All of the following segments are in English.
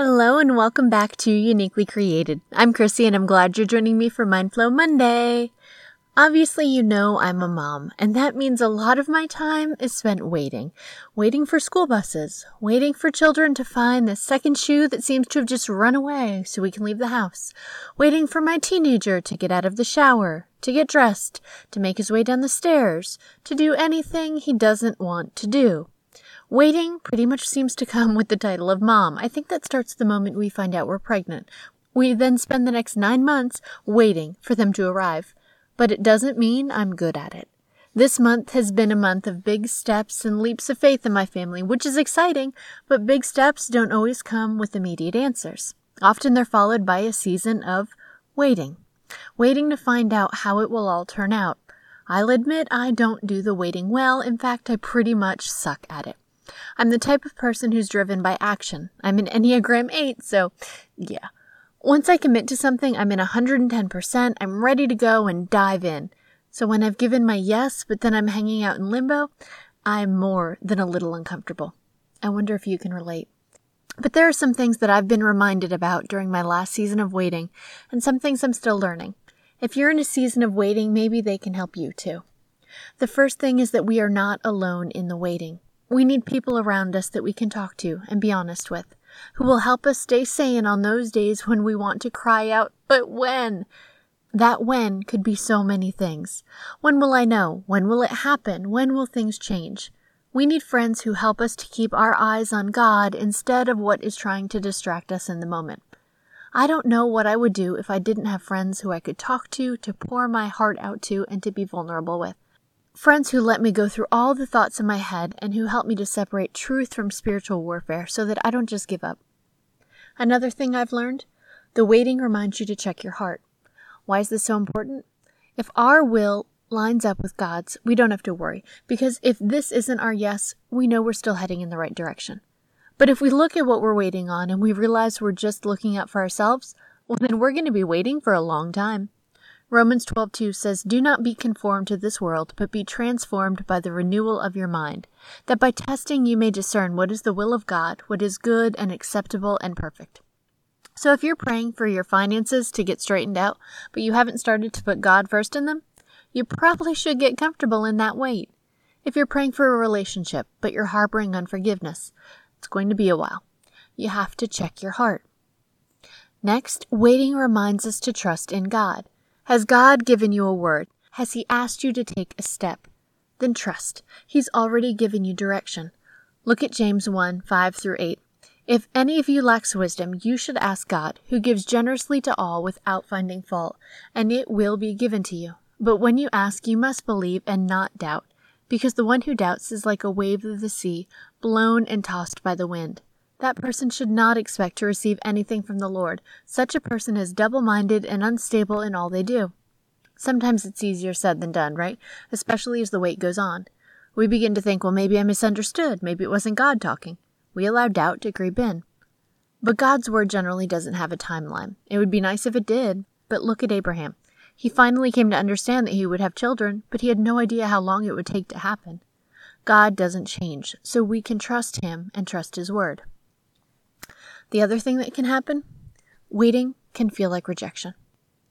Hello and welcome back to Uniquely Created. I'm Chrissy and I'm glad you're joining me for Mindflow Monday. Obviously, you know I'm a mom, and that means a lot of my time is spent waiting. Waiting for school buses, waiting for children to find the second shoe that seems to have just run away so we can leave the house, waiting for my teenager to get out of the shower, to get dressed, to make his way down the stairs, to do anything he doesn't want to do. Waiting pretty much seems to come with the title of mom. I think that starts the moment we find out we're pregnant. We then spend the next nine months waiting for them to arrive. But it doesn't mean I'm good at it. This month has been a month of big steps and leaps of faith in my family, which is exciting, but big steps don't always come with immediate answers. Often they're followed by a season of waiting. Waiting to find out how it will all turn out. I'll admit I don't do the waiting well. In fact, I pretty much suck at it. I'm the type of person who's driven by action. I'm an Enneagram 8, so yeah. Once I commit to something, I'm in 110%, I'm ready to go and dive in. So when I've given my yes, but then I'm hanging out in limbo, I'm more than a little uncomfortable. I wonder if you can relate. But there are some things that I've been reminded about during my last season of waiting, and some things I'm still learning. If you're in a season of waiting, maybe they can help you too. The first thing is that we are not alone in the waiting. We need people around us that we can talk to and be honest with, who will help us stay sane on those days when we want to cry out, but when? That when could be so many things. When will I know? When will it happen? When will things change? We need friends who help us to keep our eyes on God instead of what is trying to distract us in the moment. I don't know what I would do if I didn't have friends who I could talk to, to pour my heart out to, and to be vulnerable with. Friends who let me go through all the thoughts in my head and who help me to separate truth from spiritual warfare so that I don't just give up. Another thing I've learned the waiting reminds you to check your heart. Why is this so important? If our will lines up with God's, we don't have to worry, because if this isn't our yes, we know we're still heading in the right direction. But if we look at what we're waiting on and we realize we're just looking out for ourselves, well, then we're going to be waiting for a long time. Romans 12:2 says, "Do not be conformed to this world, but be transformed by the renewal of your mind, that by testing you may discern what is the will of God, what is good and acceptable and perfect." So if you're praying for your finances to get straightened out, but you haven't started to put God first in them, you probably should get comfortable in that wait. If you're praying for a relationship, but you're harboring unforgiveness, it's going to be a while. You have to check your heart. Next, waiting reminds us to trust in God. Has God given you a word? Has He asked you to take a step? Then trust. He's already given you direction. Look at James 1 5 through 8. If any of you lacks wisdom, you should ask God, who gives generously to all without finding fault, and it will be given to you. But when you ask, you must believe and not doubt, because the one who doubts is like a wave of the sea, blown and tossed by the wind. That person should not expect to receive anything from the Lord. Such a person is double minded and unstable in all they do. Sometimes it's easier said than done, right? Especially as the wait goes on. We begin to think, well, maybe I misunderstood. Maybe it wasn't God talking. We allow doubt to creep in. But God's word generally doesn't have a timeline. It would be nice if it did, but look at Abraham. He finally came to understand that he would have children, but he had no idea how long it would take to happen. God doesn't change, so we can trust him and trust his word. The other thing that can happen waiting can feel like rejection.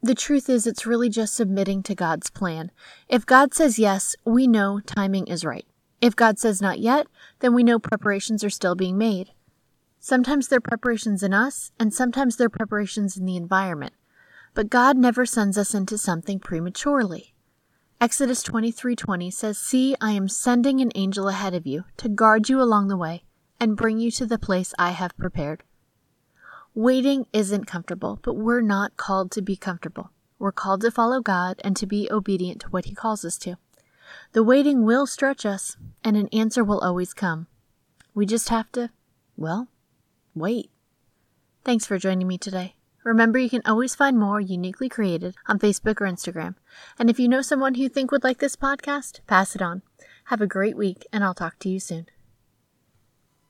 The truth is, it's really just submitting to God's plan. If God says yes, we know timing is right. If God says not yet, then we know preparations are still being made. Sometimes there are preparations in us, and sometimes there are preparations in the environment. But God never sends us into something prematurely. Exodus 23:20 says, "See, I am sending an angel ahead of you to guard you along the way and bring you to the place I have prepared." Waiting isn't comfortable, but we're not called to be comfortable. We're called to follow God and to be obedient to what He calls us to. The waiting will stretch us, and an answer will always come. We just have to, well, wait. Thanks for joining me today. Remember, you can always find more uniquely created on Facebook or Instagram. And if you know someone who you think would like this podcast, pass it on. Have a great week, and I'll talk to you soon.